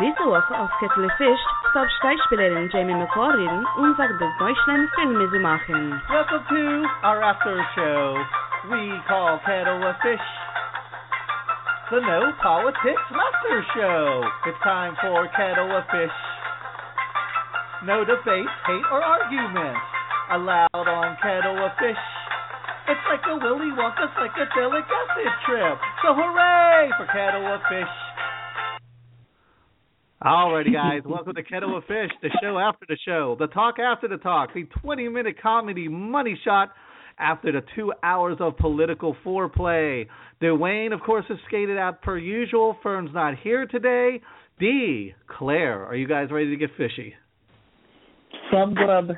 Diese Woche auf Kettle Fish soll Steichspielerin Jamie und sagt, dass Deutschland Filme zu machen. Welcome to our after show. We call Kettle a Fish. The No Politics Master Show. It's time for Kettle a Fish. No debate, hate, or argument allowed on Kettle a Fish. It's like a Willy Wonka psychedelic acid trip. So hooray for Kettle of Fish. Alrighty, guys, welcome to Kettle of Fish, the show after the show, the talk after the talk, the 20 minute comedy money shot after the two hours of political foreplay. Dwayne, of course, has skated out per usual. Fern's not here today. D, Claire, are you guys ready to get fishy? Club Grub.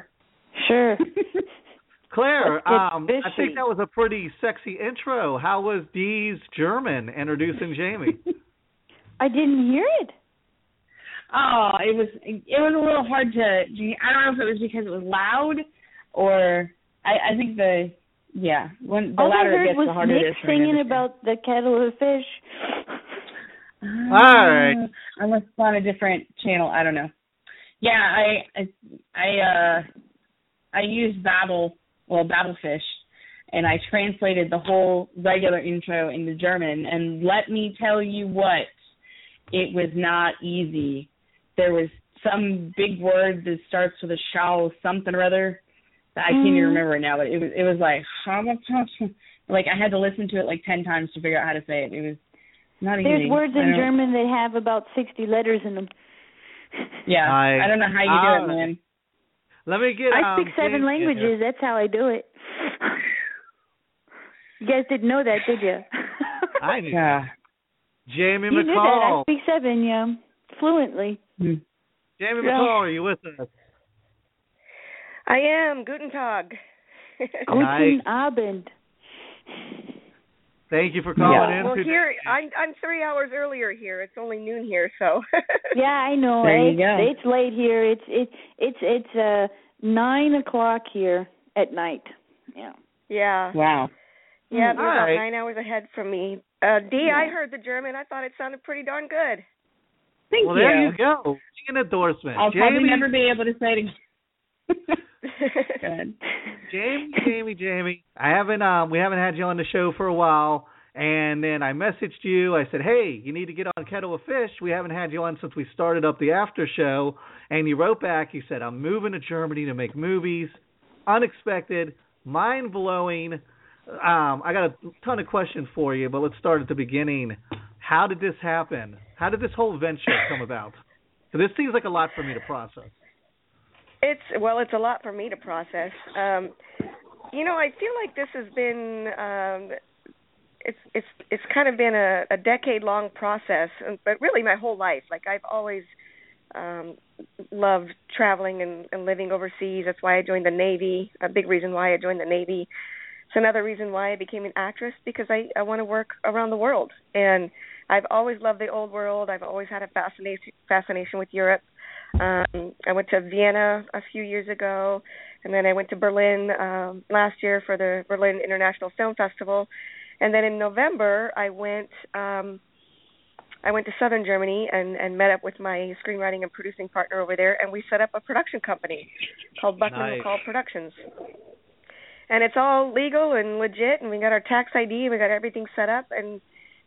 Sure. Claire, um, I think that was a pretty sexy intro. How was Dee's German introducing Jamie? I didn't hear it. Oh, it was it was a little hard to. I don't know if it was because it was loud or I I think the yeah when the All I louder it gets was the harder it Nick is for me to singing about the kettle of fish. Uh, right. I must on a different channel. I don't know. Yeah, I I I uh I used Babel well Babelfish and I translated the whole regular intro into German and let me tell you what it was not easy. There was some big word that starts with a shao something or other. that I can't even Mhm. remember it now, but it was it was like like I had to listen to it like ten times to figure out how to say it. It was not easy. There's words in German that have about 60 letters in them. Yeah, I- I, don't know how you I- do it, man. Let me get. I um, speak seven Jamie- languages. That's how I do it. You guys didn't know that, did you? I knew. Yeah. Jamie you knew that. I speak seven, yeah, fluently. Hmm. Jamie Yeah. McCall, are you with us? I am. Guten Tag. Guten Abend. Thank you for calling Yeah. in. well, here I'm I'm three hours earlier here. It's only noon here, so. Yeah, I know. There you it's, go. it's late here. It's it it's it's uh nine o'clock here at night. Yeah. yeah. Wow. Yeah, Mm, they're about alright. nine hours ahead from me. Uh D, I heard the German. I thought it sounded pretty darn good. Thank Well, you. there you go. An endorsement. I'll Jamie, probably never be able to say it again. Jamie, Jamie, Jamie. I haven't um we haven't had you on the show for a while and then I messaged you. I said, "Hey, you need to get on Kettle of Fish. We haven't had you on since we started up the after show." And you wrote back. You said, "I'm moving to Germany to make movies." Unexpected, mind-blowing. Um I got a ton of questions for you, but let's start at the beginning. How did this happen? How did this whole venture come about? 'Cause this seems like a lot for me to process. It's well, it's a lot for me to process. Um, you know, I feel like this has been um, it's it's it's kind of been a, a decade long process, but really my whole life. Like I've always um, loved traveling and, and living overseas. That's why I joined the Navy. A big reason why I joined the Navy. It's another reason why I became an actress because I I want to work around the world, and I've always loved the old world. I've always had a fascination fascination with Europe. Um, I went to Vienna a few years ago, and then I went to Berlin um, last year for the Berlin International Film Festival, and then in November I went um, I went to southern Germany and and met up with my screenwriting and producing partner over there, and we set up a production company called Buckman Nice. McCall Productions. And it's all legal and legit, and we got our tax ID, we got everything set up, and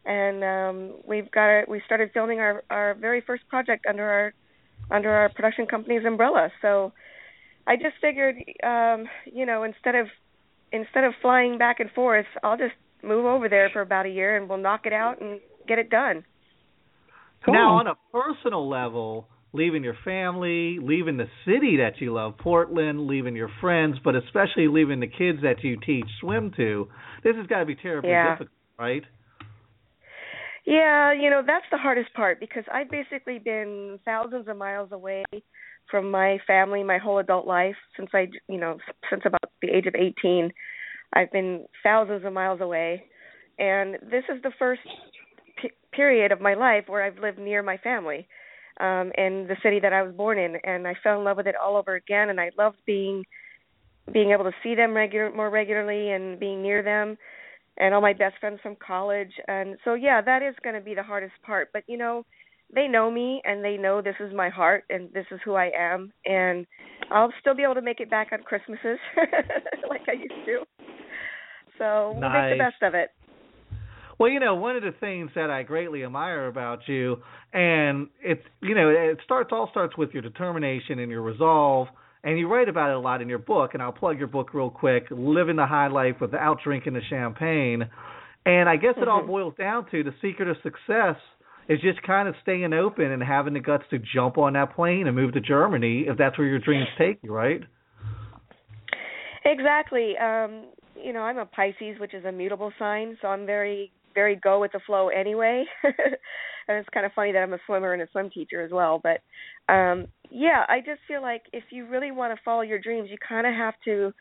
and um, we've got our, we started filming our our very first project under our under our production company's umbrella. So I just figured, um, you know, instead of instead of flying back and forth, I'll just move over there for about a year and we'll knock it out and get it done. Now, on a personal level, leaving your family, leaving the city that you love, Portland, leaving your friends, but especially leaving the kids that you teach swim to, this has got to be terribly Yeah. difficult, right? Yeah, you know, that's the hardest part because I've basically been thousands of miles away from my family my whole adult life since I, you know, since about the age of 18. I've been thousands of miles away. And this is the first p- period of my life where I've lived near my family um in the city that I was born in. And I fell in love with it all over again. And I loved being being able to see them regular more regularly and being near them and all my best friends from college and so yeah that is going to be the hardest part but you know they know me and they know this is my heart and this is who I am and I'll still be able to make it back on Christmases like I used to. So we'll nice. make the best of it. Well, you know, one of the things that I greatly admire about you, and it's you know, it starts all starts with your determination and your resolve, and you write about it a lot in your book. And I'll plug your book real quick, "Living the High Life Without Drinking the Champagne." And I guess it all Mhm. boils down to the secret of success is just kind of staying open and having the guts to jump on that plane and move to Germany if that's where your dreams take you, right? Exactly. Um, you know, I'm a Pisces, which is a mutable sign, so I'm very very go with the flow anyway. and it's kind of funny that I'm a swimmer and a swim teacher as well, but um yeah, I just feel like if you really want to follow your dreams, you kind of have to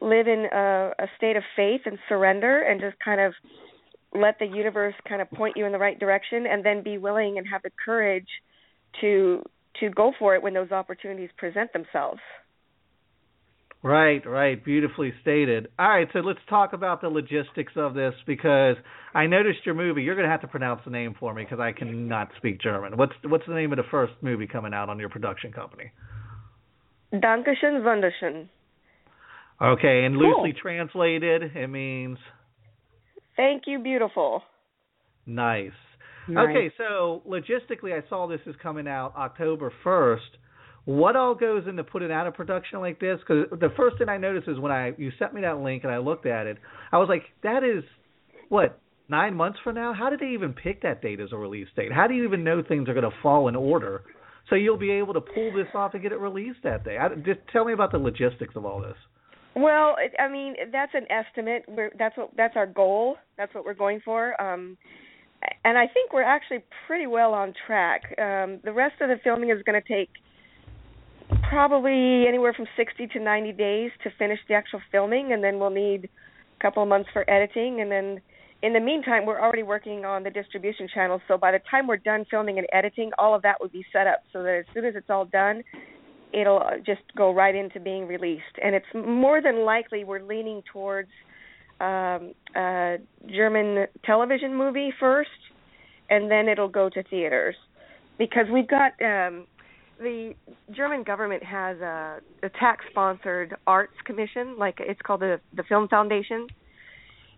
live in a, a state of faith and surrender and just kind of let the universe kind of point you in the right direction and then be willing and have the courage to to go for it when those opportunities present themselves. Right, right. Beautifully stated. All right, so let's talk about the logistics of this because I noticed your movie. You're going to have to pronounce the name for me because I cannot speak German. What's what's the name of the first movie coming out on your production company? Dankeschön, Wunderschön. Okay, and Cool. loosely translated, it means Thank you, beautiful. nice. Nice. Okay, so logistically, I saw this is coming out October 1st. What all goes into putting out a production like this? Because the first thing I noticed is when I you sent me that link and I looked at it, I was like, that is what nine months from now. How did they even pick that date as a release date? How do you even know things are going to fall in order? So you'll be able to pull this off and get it released that day. I, just tell me about the logistics of all this. Well, I mean, that's an estimate. We're, that's what that's our goal. That's what we're going for. Um, and I think we're actually pretty well on track. Um, the rest of the filming is going to take probably anywhere from 60 to 90 days to finish the actual filming, and then we'll need a couple of months for editing. And then in the meantime, we're already working on the distribution channels. So by the time we're done filming and editing, all of that would be set up so that as soon as it's all done, it'll uh, just go right into being released. And it's more than likely we're leaning towards um, a German television movie first, and then it'll go to theaters because we've got um, the German government has a, a tax-sponsored arts commission, like it's called the the Film Foundation,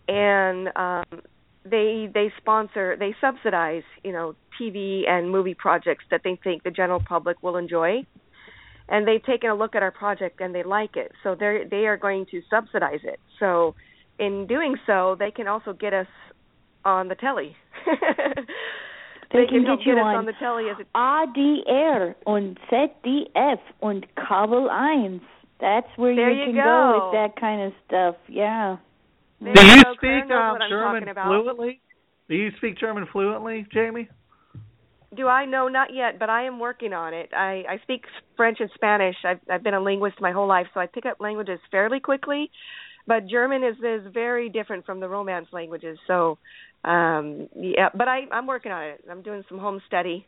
and um, they they sponsor they subsidize you know TV and movie projects that they think the general public will enjoy. And they've taken a look at our project and they like it. So they they are going to subsidize it. So in doing so they can also get us on the telly They can can get you us on on the telly as a ARD und ZDF und Kabel 1. That's where There you you can go. with that kind of stuff. Yeah. There Do you you go, speak um, German fluently? Do you speak German fluently, Jamie? Do I know? Not yet, but I am working on it. I I speak French and Spanish. I've I've been a linguist my whole life, so I pick up languages fairly quickly. But German is is very different from the Romance languages. So, um yeah, but I I'm working on it. I'm doing some home study.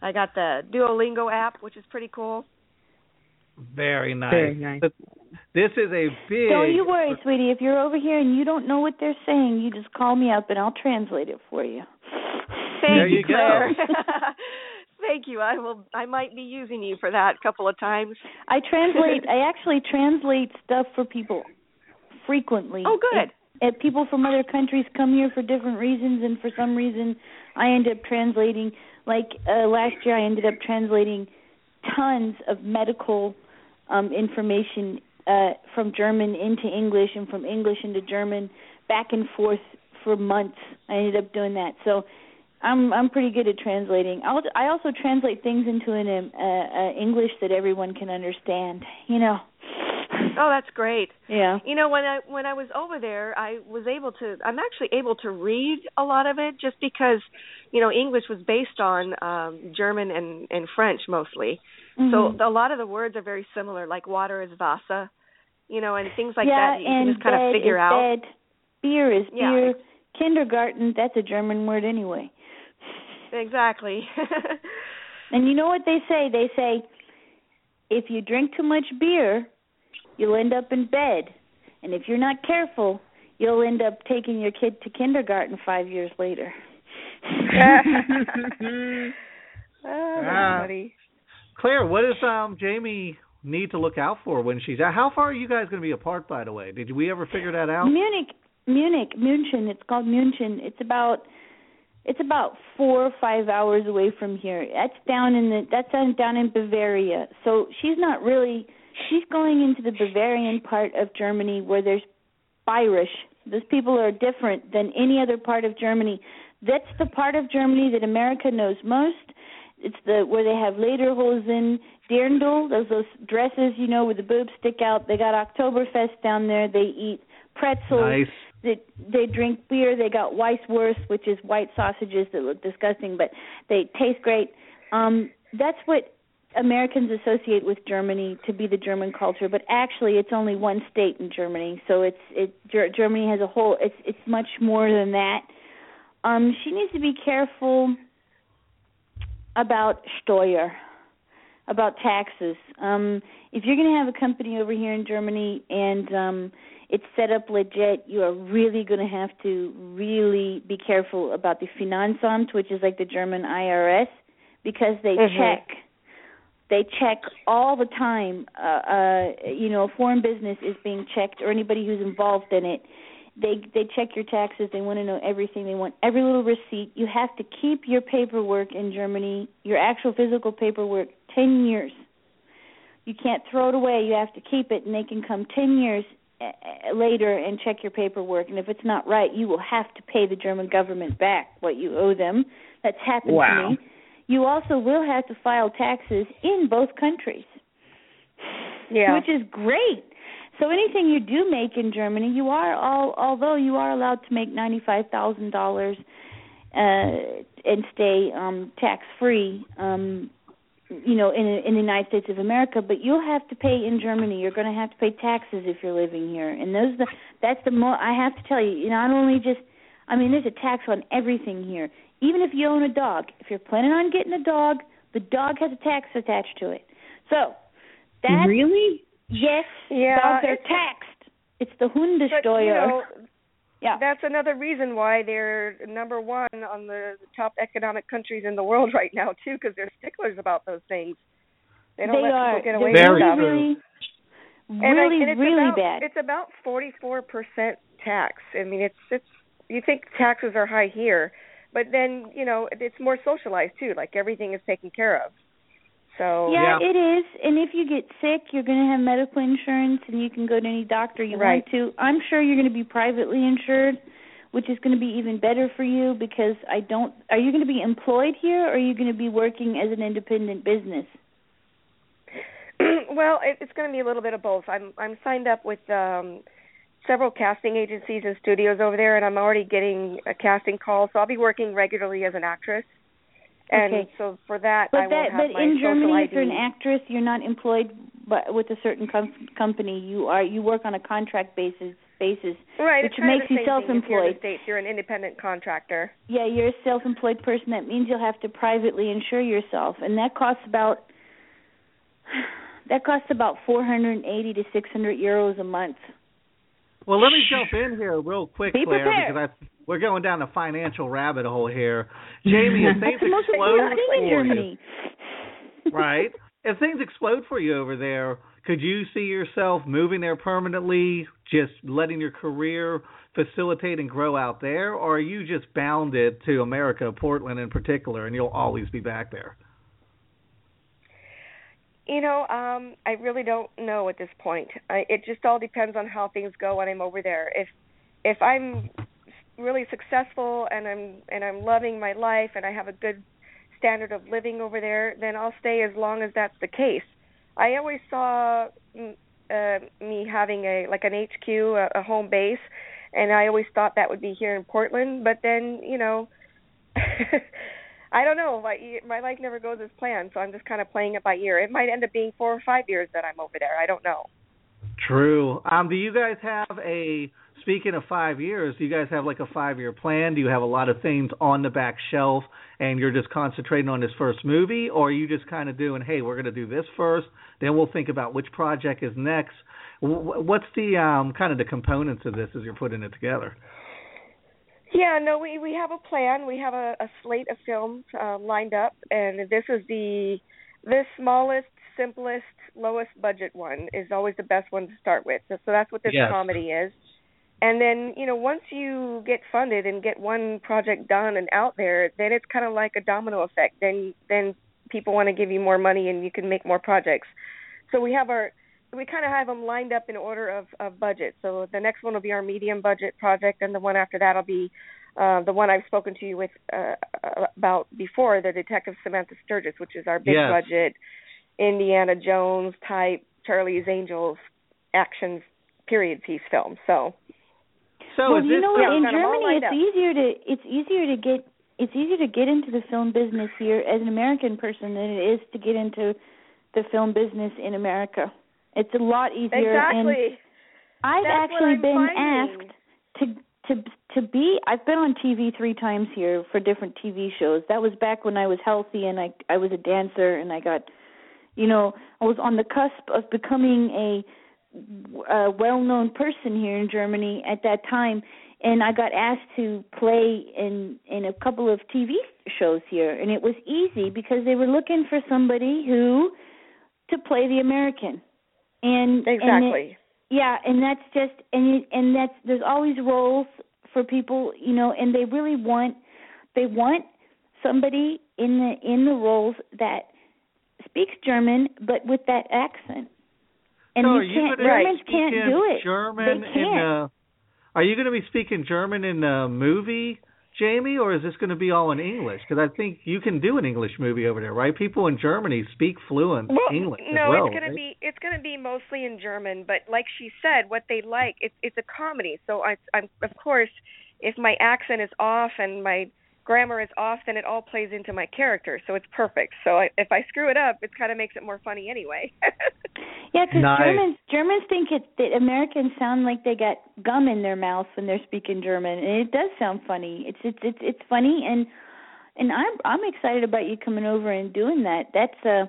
I got the Duolingo app, which is pretty cool. Very nice. Very nice. But This is a big. Don't you worry, sweetie. If you're over here and you don't know what they're saying, you just call me up and I'll translate it for you. Thank There you, you go. Claire. Thank you. I will. I might be using you for that a couple of times. I translate. I actually translate stuff for people frequently. Oh, good. If, people from other countries come here for different reasons, and for some reason, I end up translating. Like uh, last year, I ended up translating tons of medical um, information uh, from German into English and from English into German, back and forth for months. I ended up doing that. So I'm I'm pretty good at translating. I'll, I also translate things into an um, uh, uh, English that everyone can understand. You know. Oh, that's great. Yeah. You know, when I when I was over there, I was able to. I'm actually able to read a lot of it just because, you know, English was based on um German and and French mostly. Mhm. So a lot of the words are very similar, like water is Wasser, you know, and things like yeah, that. You and can just kind bed of figure is out. Bed. Beer is Yeah. beer. Kindergarten, that's a German word anyway. Exactly. And you know what they say? They say if you drink too much beer, you'll end up in bed. And if you're not careful, you'll end up taking your kid to kindergarten 5 years later. Oh, Ah. buddy. Claire, what does um Jamie need to look out for when she's out? How far are you guys going to be apart, by the way? Did we ever figure that out? Munich, Munich, München. It's called München. It's about it's about four or five hours away from here. That's down in the that's down down in Bavaria. So she's not really she's going into the Bavarian part of Germany where there's Bayerisch. Those people are different than any other part of Germany. That's the part of Germany that America knows most. It's the where they have Lederhosen, Dirndl, those those dresses, you know, where the boobs stick out. They got Oktoberfest down there. They eat pretzels. Nice. They they drink beer. They got Weisswurst, which is white sausages that look disgusting, but they taste great. Um, that's what Americans associate with Germany to be the German culture, but actually it's only one state in Germany, so it's it Ger- Germany has a whole. It's it's much more than that. Um, she needs to be careful about Steuer, about taxes. Um, if you're going to have a company over here in Germany and um, it's set up legit, you are really going to have to really be careful about the Finanzamt, which is like the German IRS, because they Mhm. check. They check all the time. Uh, uh, you know, a foreign business is being checked, or anybody who's involved in it. They they check your taxes. They want to know everything. They want every little receipt. You have to keep your paperwork in Germany, your actual physical paperwork, ten years. You can't throw it away. You have to keep it, and they can come ten years uh, uh, later and check your paperwork. And if it's not right, you will have to pay the German government back what you owe them. That's happened Wow. to me. You also will have to file taxes in both countries Yeah. which is great. So anything you do make in Germany, you are all although you are allowed to make ninety five thousand dollars uh and stay um tax free um you know in in the United States of America, but you'll have to pay in Germany. You're going to have to pay taxes if you're living here. And those the that's the mo I have to tell you, you not only just I mean there's a tax on everything here. Even if you own a dog, if you're planning on getting a dog, the dog has a tax attached to it. So that's really? Yes, Yeah, dogs are it's- taxed. It's the But you Hundesteuer. know, yeah. that's another reason why they're number one on the top economic countries in the world right now too, because they're sticklers about those things. They don't let are. people get They're away Very with stuff. really, And really, I- really, and really about, bad. It's about forty four percent tax. I mean, it's it's you think taxes are high here, but then you know it's more socialized too. Like everything is taken care of. So yeah, Yeah. it is. And if you get sick, you're going to have medical insurance, and you can go to any doctor you Right. want to. I'm sure you're going to be privately insured, which is going to be even better for you because I don't. Are you going to be employed here, or are you going to be working as an independent business? well, it, it's going to be a little bit of both. I'm I'm signed up with um several casting agencies and studios over there, and I'm already getting a casting call. So I'll be working regularly as an actress. And Okay. so for that, But I will that, have but in Germany, ID. if you're an actress, you're not employed but with a certain com- company. You are you work on a contract basis basis. right, which makes you. If you're in self-employed. the States, you're an independent contractor. Yeah, you're a self-employed person. That means you'll have to privately insure yourself, and that costs about that costs about 480 to 600 euros a month. Well, let me jump in here real quick, Be Claire, prepared. because I, we're going down a financial rabbit hole here. Jamie, if things That's the most explode for you, right? If things explode for you over there, could you see yourself moving there permanently, just letting your career facilitate and grow out there, or are you just bounded to America, Portland in particular, and you'll always be back there? You know, um, I really don't know at this point. I, it just all depends on how things go when I'm over there. If if I'm really successful and I'm and I'm loving my life and I have a good standard of living over there, then I'll stay as long as that's the case. I always saw uh, me having a like an HQ, a, a home base, and I always thought that would be here in Portland. But then, you know, I don't know. My my life never goes as planned, so I'm just kind of playing it by ear. It might end up being four or five years that I'm over there. I don't know. True. Um, do you guys have a speaking of five years? Do you guys have like a five year plan? Do you have a lot of things on the back shelf, and you're just concentrating on this first movie, or are you just kind of doing, hey, we're going to do this first, then we'll think about which project is next. Wh- What's the um, kind of the components of this as you're putting it together? Yeah, no, we we have a plan. We have a, a slate of films um, lined up, and this is the the smallest, simplest, lowest budget one is always the best one to start with. So, so that's what this Yes. comedy is. And then you know, once you get funded and get one project done and out there, then it's kind of like a domino effect. Then then people want to give you more money, and you can make more projects. So we have our we kind of have them lined up in order of, of budget. So the next one will be our medium budget project, and the one after that will be uh, the one I've spoken to you with uh, about before, the Detective Samantha Sturgis, which is our big Yes. budget Indiana Jones type Charlie's Angels action period piece film. So So well, is you this know yeah, what? In got 'em all Germany, it's up. easier to it's easier to get it's easier to get into the film business here as an American person than it is to get into the film business in America. It's a lot easier. And exactly. I've That's actually been finding. asked to to to be. I've been on TV three times here for different TV shows. That was back when I was healthy and I I was a dancer and I got, you know, I was on the cusp of becoming a, a well-known person here in Germany at that time, and I got asked to play in in a couple of TV shows here, and it was easy because they were looking for somebody who to play the American. And and it- Exactly. yeah, and that's just and you, and that's there's always roles for people, you know, and they really want they want somebody in the in the roles that speaks German but with that accent. And so you are can't gonna Germans be can't speaking do it. German they in can't. the Are you going to be speaking German in the movie, Jamie, or is this going to be all in English? Because I think you can do an English movie over there, right? People in Germany speak fluent well, English no, as well. it's gonna be it's gonna be mostly in German, but like she said, what they like it's it's a comedy. So I I'm of course if my accent is off and my grammar is off, then it all plays into my character, so it's perfect. So I, if I screw it up, it kind of makes it more funny anyway. Yeah, because Nice. Germans Germans think it that Americans sound like they got gum in their mouth when they're speaking German, and it does sound funny. It's it's it's it's funny, and and I'm I'm excited about you coming over and doing that. That's uh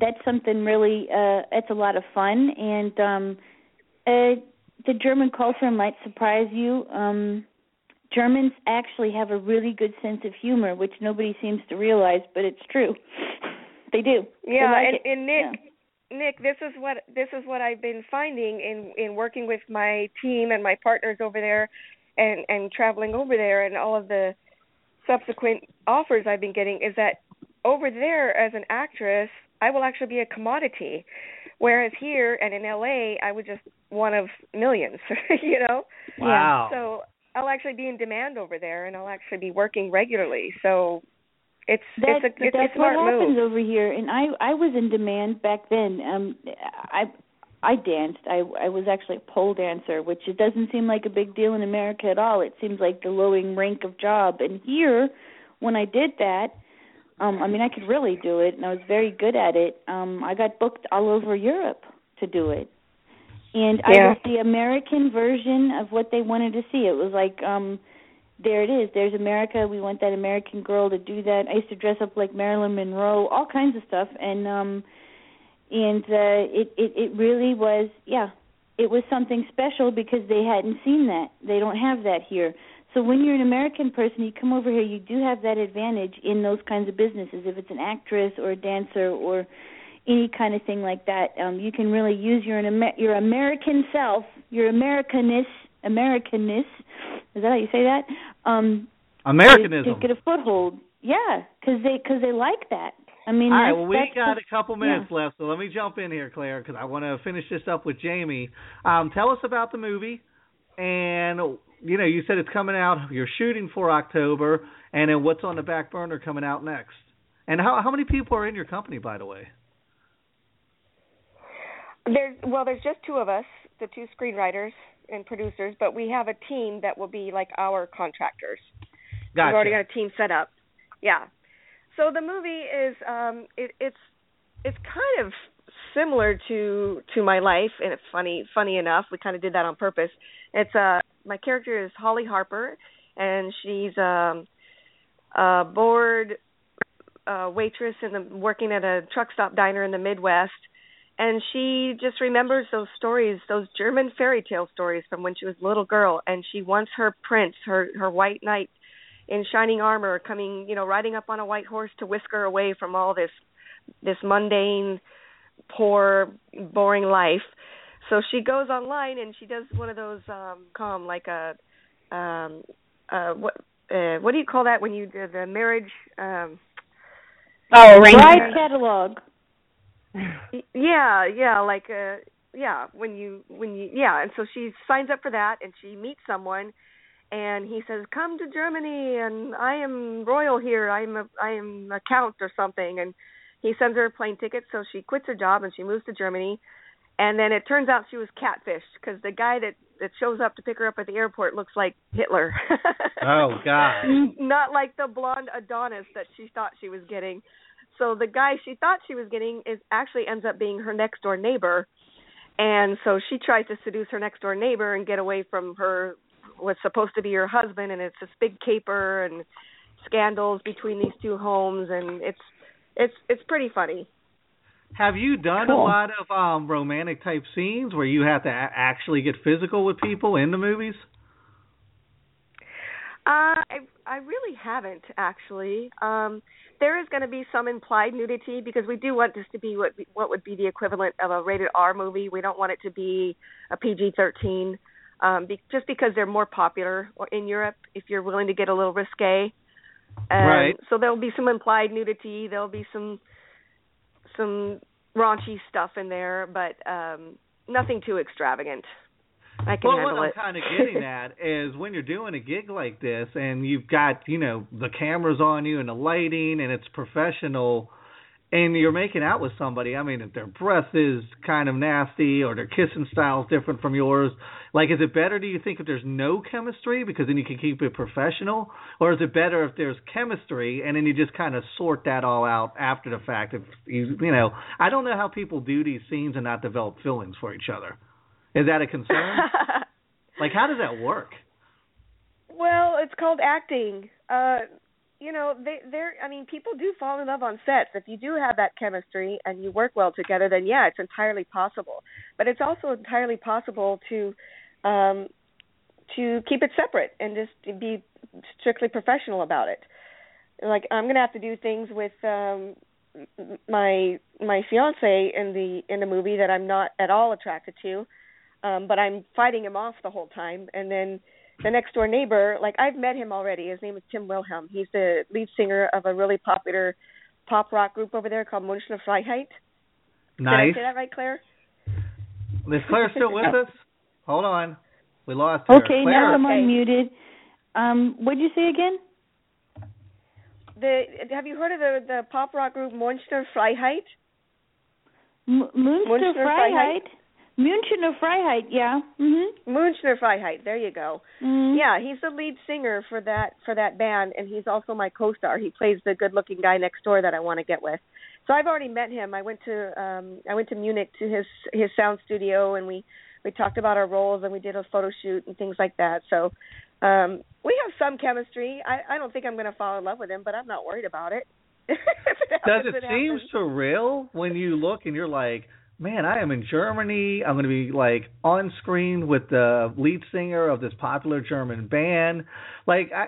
that's something really uh that's a lot of fun, and um uh the German culture might surprise you. Um Germans actually have a really good sense of humor, which nobody seems to realize, but it's true. they do. They yeah, like and, and Nick, Yeah. Nick, this is what this is what I've been finding in in working with my team and my partners over there, and and traveling over there, and all of the subsequent offers I've been getting is that over there as an actress, I will actually be a commodity, whereas here and in LA, I was just one of millions, you know. Wow. So I'll actually be in demand over there, and I'll actually be working regularly. So it's That, it's a it's that's a smart what happens move. over here, and I I was in demand back then. Um, I I danced. I I was actually a pole dancer, which it doesn't seem like a big deal in America at all. It seems like the lowing rank of job. And here, when I did that, um, I mean I could really do it, and I was very good at it. Um, I got booked all over Europe to do it. And I Yeah. was the American version of what they wanted to see. It was like um there it is. There's America. We want that American girl to do that. I used to dress up like Marilyn Monroe, all kinds of stuff, and um, and uh, it it it really was, yeah, it was something special because they hadn't seen that. They don't have that here. So when you're an American person, you come over here, you do have that advantage in those kinds of businesses. If it's an actress or a dancer or any kind of thing like that, um, you can really use your Amer- your American self, your Americanness, Americanness. Is that how you say that? Um, Americanism. to, to get a foothold. Yeah, because they because they like that. I mean, All right, well, we got a couple minutes left, so let me jump in here, Claire, because I want to finish this up with Jamie. Um, tell us about the movie, and you know, you said it's coming out. You're shooting for October, and then what's on the back burner coming out next? And how how many people are in your company, by the way? There's well, there's just two of us, the two screenwriters and producers, but we have a team that will be like our contractors. Gotcha. We've already got a team set up. Yeah. So the movie is um it, it's it's kind of similar to to my life and it's funny funny enough. We kind of did that on purpose. It's uh my character is Holly Harper and she's um a board uh waitress in the working at a truck stop diner in the Midwest and she just remembers those stories, those German fairy tale stories from when she was a little girl, and she wants her prince, her her white knight in shining armor, coming, you know, riding up on a white horse to whisk her away from all this this mundane, poor, boring life. So she goes online and she does one of those um com like a um uh what uh what do you call that when you do the marriage um Oh, arranged Bride catalog. Yeah yeah like uh yeah when you when you yeah and so she signs up for that and she meets someone and he says come to germany and i am royal here i'm a i am a count or something and he sends her a plane ticket so she quits her job and she moves to germany and then it turns out she was catfished because the guy that that shows up to pick her up at the airport looks like hitler Oh God. not like the blonde Adonis that she thought she was getting. So the guy she thought she was getting is actually ends up being her next door neighbor. And so she tries to seduce her next door neighbor and get away from her what's supposed to be her husband and it's this big caper and scandals between these two homes and it's it's it's pretty funny. Have you done a lot of um romantic type scenes where you have to a- actually get physical with people in the movies? Uh, I I really haven't actually. Um, there is going to be some implied nudity because we do want this to be what what would be the equivalent of a rated R movie. We don't want it to be a PG-13, um, be, just because they're more popular in Europe. If you're willing to get a little risque, um, Right. So there will be some implied nudity. There'll be some some raunchy stuff in there, but um, nothing too extravagant. I can well, handle what I'm kind of getting at is when you're doing a gig like this and you've got, you know, the cameras on you and the lighting and it's professional and you're making out with somebody, I mean, if their breath is kind of nasty or their kissing style is different from yours, like, is it better, do you think, if there's no chemistry because then you can keep it professional? Or is it better if there's chemistry and then you just kind of sort that all out after the fact? If you, you know, I don't know how people do these scenes and not develop feelings for each other. Is that a concern? Like, how does that work? Well, it's called acting. Uh you know, they they're I mean, people do fall in love on sets. If you do have that chemistry and you work well together, then yeah, it's entirely possible. But it's also entirely possible to um to keep it separate and just be strictly professional about it. Like I'm going to have to do things with um my my fiance in the in the movie that I'm not at all attracted to. Um but I'm fighting him off the whole time and then the next door neighbor, like I've met him already. His name is Tim Wilhelm. He's the lead singer of a really popular pop rock group over there called Münchner Freiheit. Nice. Did I say that right, Claire? Is Claire still with us? Hold on. We lost her. Okay, Claire, now I'm Okay. unmuted. Um, what'd you say again? The have you heard of the the pop rock group Münchner Freiheit? M- Münster Münchner Freiheit. Münchener Freiheit, yeah. Mhm. Münchner Freiheit. There you go. Mhm. Yeah, he's the lead singer for that for that band, and he's also my co-star. He plays the good-looking guy next door that I want to get with. So I've already met him. I went to um I went to Munich to his his sound studio, and we we talked about our roles, and we did a photo shoot and things like that. So um we have some chemistry. I I don't think I'm going to fall in love with him, but I'm not worried about it. If it Does happens, it seem surreal when you look and you're like, man, I am in Germany. I'm going to be like on screen with the lead singer of this popular German band. Like, I,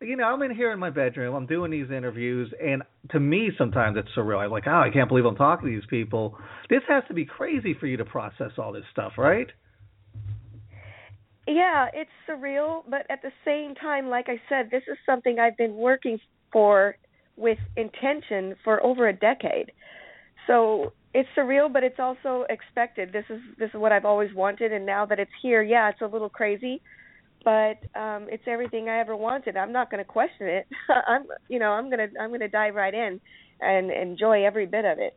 you know, I'm in here in my bedroom. I'm doing these interviews, and to me, sometimes it's surreal. I'm like, oh, I can't believe I'm talking to these people. This has to be crazy for you to process all this stuff, right? Yeah, it's surreal, but at the same time, like I said, this is something I've been working for with intention for over a decade. So it's surreal, but it's also expected. This is this is what I've always wanted, and now that it's here, yeah, it's a little crazy, but um it's everything I ever wanted. I'm not going to question it. I'm you know I'm gonna I'm gonna dive right in and enjoy every bit of it.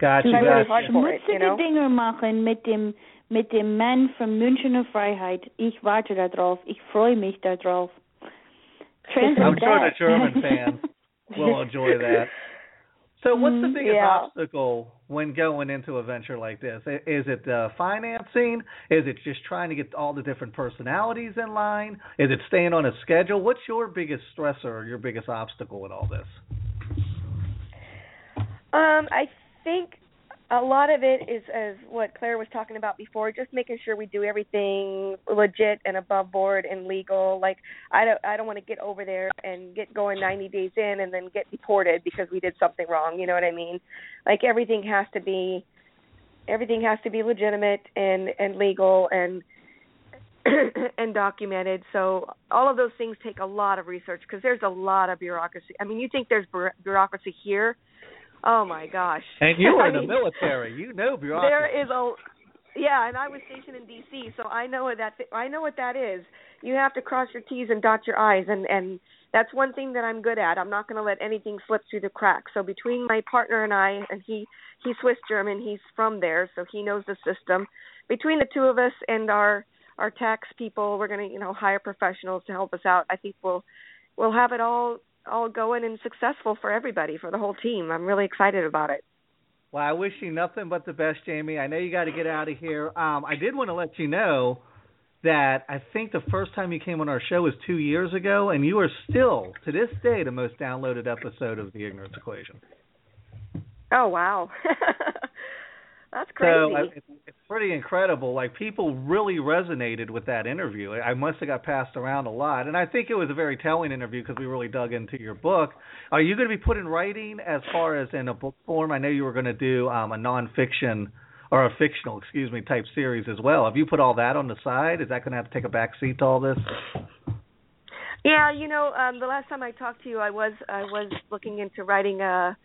Gotcha, Try really gotcha. hard for it, Musste you know. Dinger machen mit dem mit dem Mann von Münchener Freiheit. Ich warte da drauf. Ich freue mich da drauf. Translate I'm sure the. German fans will enjoy that. So, what's the Mm, biggest yeah. obstacle when going into a venture like this? Is it uh, financing? Is it just trying to get all the different personalities in line? Is it staying on a schedule? What's your biggest stressor or your biggest obstacle in all this? Um, I think a lot of it is as what Claire was talking about before, just making sure we do everything legit and above board and legal. Like I don't I don't want to get over there and get going 90 days in and then get deported because we did something wrong, you know what I mean? Like everything has to be everything has to be legitimate and and legal and and documented. So all of those things take a lot of research because there's a lot of bureaucracy. I mean, you think there's bureaucracy here Oh my gosh! And you were in the mean, military. You know bureaucracy. There is a yeah, and I was stationed in D.C., so I know what that I know what that is. You have to cross your T's and dot your I's, and and that's one thing that I'm good at. I'm not going to let anything slip through the cracks. So between my partner and I, and he he's Swiss German, he's from there, so he knows the system. Between the two of us and our our tax people, we're going to you know hire professionals to help us out. I think we'll we'll have it all all going and successful for everybody, for the whole team. I'm really excited about it. Well, I wish you nothing but the best, Jamie. I know you got to get out of here. Um, I did want to let you know that I think the first time you came on our show was two years ago, and you are still, to this day, the most downloaded episode of the Ignorance Equation. Oh wow, that's crazy. So it's, it's pretty incredible. Like people really resonated with that interview. I must have got passed around a lot, and I think it was a very telling interview because we really dug into your book. Are you going to be put in writing as far as in a book form? I know you were going to do um, a nonfiction or a fictional, excuse me, type series as well. Have you put all that on the side? Is that going to have to take a back seat to all this? Yeah, you know, um, the last time I talked to you, I was I was looking into writing a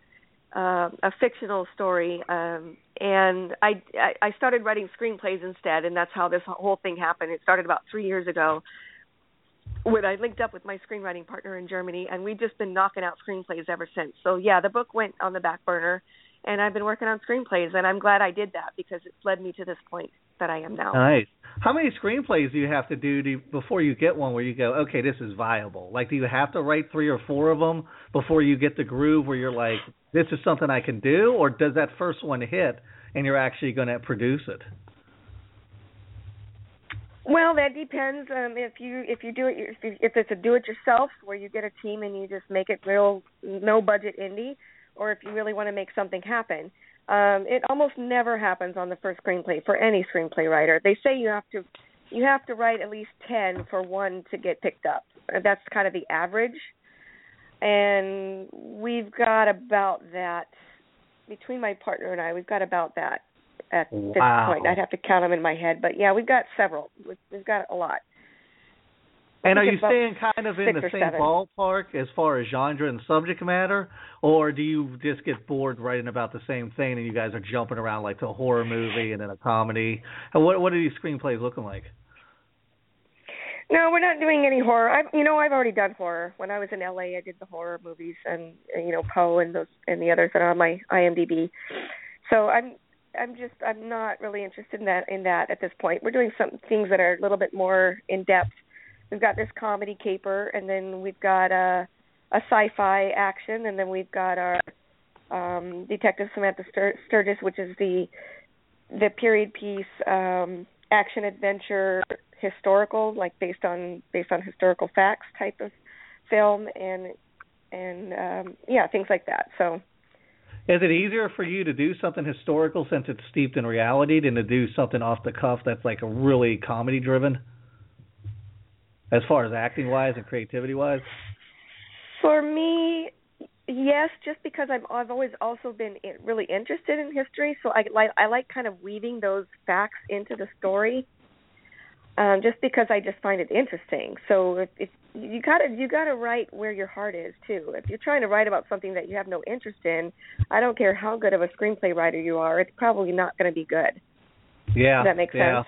uh, a fictional story, um, and I, I started writing screenplays instead, and that's how this whole thing happened. It started about three years ago when I linked up with my screenwriting partner in Germany, and we've just been knocking out screenplays ever since. So yeah, the book went on the back burner, and I've been working on screenplays, and I'm glad I did that because it's led me to this point that I am now. Nice. How many screenplays do you have to do to, before you get one where you go, okay, this is viable? Like, do you have to write three or four of them before you get the groove where you're like, this is something I can do, or does that first one hit and you're actually going to produce it? Well, that depends. Um, if you if you do it if, you, if it's a do it yourself where you get a team and you just make it real no budget indie, or if you really want to make something happen. Um, it almost never happens on the first screenplay for any screenplay writer. They say you have to you have to write at least ten for one to get picked up. That's kind of the average and we've got about that between my partner and I. We've got about that at wow. this point. I'd have to count them in my head, but yeah, we've got several. We've got a lot. And are you staying kind of in the same seven. ballpark as far as genre and subject matter, or do you just get bored writing about the same thing and you guys are jumping around like to a horror movie and then a comedy? And what what are these screenplays looking like? No, we're not doing any horror. I, you know, I've already done horror. When I was in LA, I did the horror movies and you know Poe and those and the others that are on my IMDb. So I'm I'm just I'm not really interested in that in that at this point. We're doing some things that are a little bit more in depth. We've got this comedy caper, and then we've got a a sci-fi action, and then we've got our um Detective Samantha Stur- Sturgis, which is the the period piece um action adventure historical, like based on based on historical facts type of film, and and um, yeah, things like that. So. Is it easier for you to do something historical since it's steeped in reality than to do something off the cuff that's like a really comedy driven? As far as acting wise and creativity wise? For me, yes, just because I'm I've always also been really interested in history, so I like I like kind of weaving those facts into the story um, just because I just find it interesting. So if, if you gotta you gotta write where your heart is too. If you're trying to write about something that you have no interest in, I don't care how good of a screenplay writer you are, it's probably not going to be good. Yeah, Does that make yeah. sense?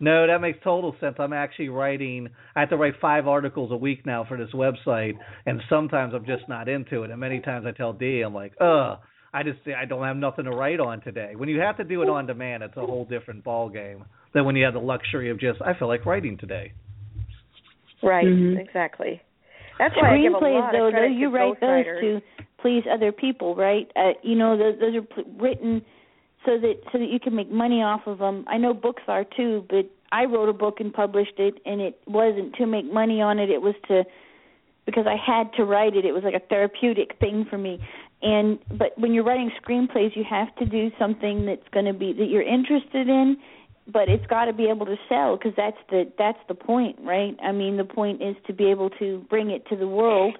No, that makes total sense. I'm actually writing. I have to write five articles a week now for this website, and sometimes I'm just not into it. And many times I tell D, I'm like, ugh, I just I don't have nothing to write on today. When you have to do it on demand, it's a whole different ball game than when you have the luxury of just I feel like writing today. Right, Mhm. exactly. That's why I give a Screenplays, lot though, of credit though, you to write those ghostwriters. to please other people, right? Uh, you know, those, those are pl- written so that so that you can make money off of them. I know books are too, but I wrote a book and published it, and it wasn't to make money on it. It was to because I had to write it. It was like a therapeutic thing for me. and but when you're writing screenplays you have to do something that's going to be that you're interested in but it's got to be able to sell because that's the that's the point right i mean the point is to be able to bring it to the world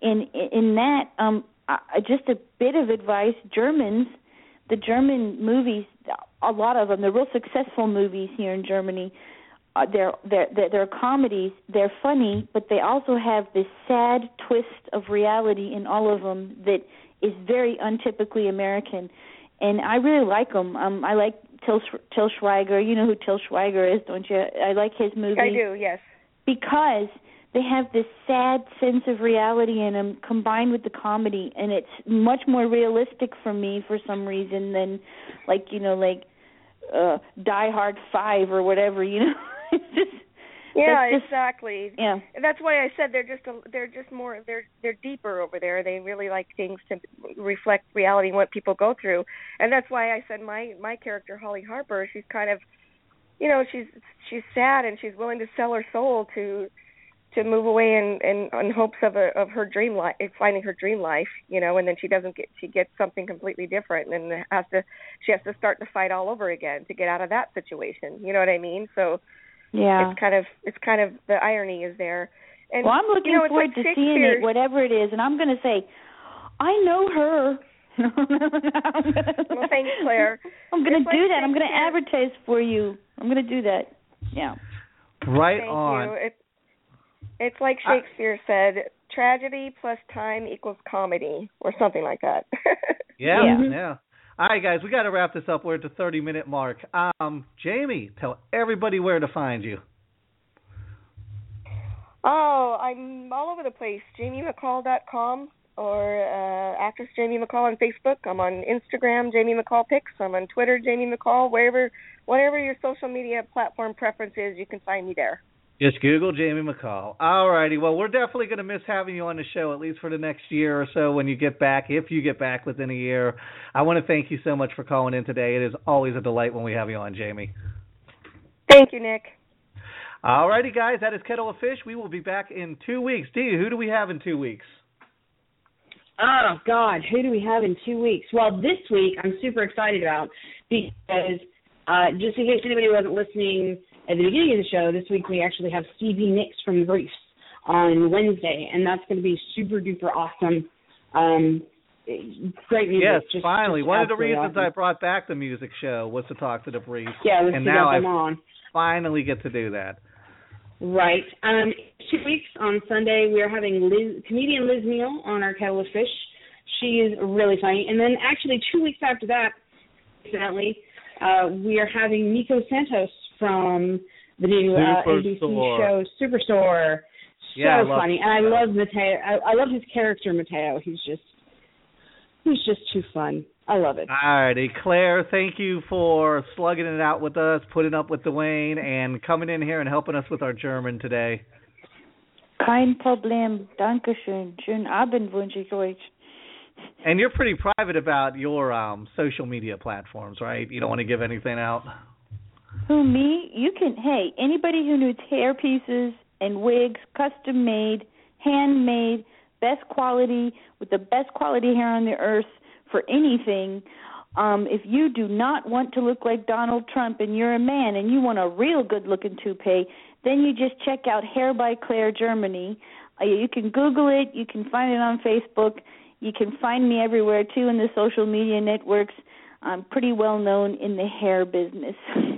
in in that um uh, just a bit of advice germans the german movies a lot of them the real successful movies here in germany uh, they're they're they're comedies. They're funny, but they also have this sad twist of reality in all of them that is very untypically American, and I really like them. Um, I like Till Till Schweiger. You know who Till Schweiger is, don't you? I like his movies. I do, yes. Because they have this sad sense of reality in them combined with the comedy, and it's much more realistic for me for some reason than, like you know, like uh Die Hard Five or whatever. You know, yeah, just, exactly. Yeah, that's why I said they're just a, they're just more they're they're deeper over there. They really like things to reflect reality and what people go through, and that's why I said my my character Holly Harper. She's kind of, you know, she's she's sad and she's willing to sell her soul to to move away in in, in hopes of a of her dream life, finding her dream life, you know, and then she doesn't get she gets something completely different and then has to she has to start to fight all over again to get out of that situation. You know what I mean? So yeah, it's kind of it's kind of the irony is there. And well, I'm looking you know, forward like to seeing it, whatever it is, and I'm going to say, I know her. well, thanks, Claire. I'm going to like do that. I'm going to advertise for you. I'm going to do that. Yeah. Right Thank on. you. It, it's like I- Shakespeare said, tragedy plus time equals comedy, or something like that. Yeah, Yeah. yeah. All right, guys, we got to wrap this up. We're at the 30 minute mark. Um, Jamie, tell everybody where to find you. Oh, I'm all over the place. JamieMcCall.com or uh, actress Jamie McCall on Facebook. I'm on Instagram, Jamie McCall Pics. I'm on Twitter, Jamie McCall. Wherever, whatever your social media platform preference is, you can find me there. Just Google Jamie McCall. All righty. Well, we're definitely going to miss having you on the show, at least for the next year or so when you get back, if you get back within a year. I want to thank you so much for calling in today. It is always a delight when we have you on, Jamie. Thank you, Nick. All righty, guys. That is Kettle of Fish. We will be back in two weeks. Dee, who do we have in two weeks? Oh God, who do we have in two weeks? Well, this week I'm super excited about because uh, just in case anybody wasn't listening at the beginning of the show, this week we actually have Stevie Nicks from the Briefs on Wednesday, and that's going to be super duper awesome. Um, great music. Yes, just, finally. just One of the reasons awesome. I brought back the music show was to talk to the Briefs. yeah, and now I on. finally get to do that. Right. Um, two weeks on Sunday, we are having Liz, comedian Liz Neal on our kettle of fish. She is really funny. And then actually two weeks after that, incidentally, uh, we are having Nico Santos from the new uh, ABC show Superstore. So Yeah, I love funny, and I Nico. love Mateo. I, I love his character Mateo. He's just he's just too fun. I love it. All righty, Claire, thank you for slugging it out with us, putting up with Dwayne, and coming in here and helping us with our German today. Kein Problem. Dankeschön. Schönen Abend wünsche ich euch. And you're pretty private about your um social media platforms, right? You don't want to give anything out. Who me? You can. Hey, anybody who needs hair pieces and wigs, custom made, handmade, best quality with the best quality hair on the earth for anything. Um, if you do not want to look like Donald Trump and you're a man and you want a real good looking toupee, then you just check out Hair by Claire Germany. Uh, you can Google it. You can find it on Facebook. You can find me everywhere too in the social media networks. I'm pretty well known in the hair business.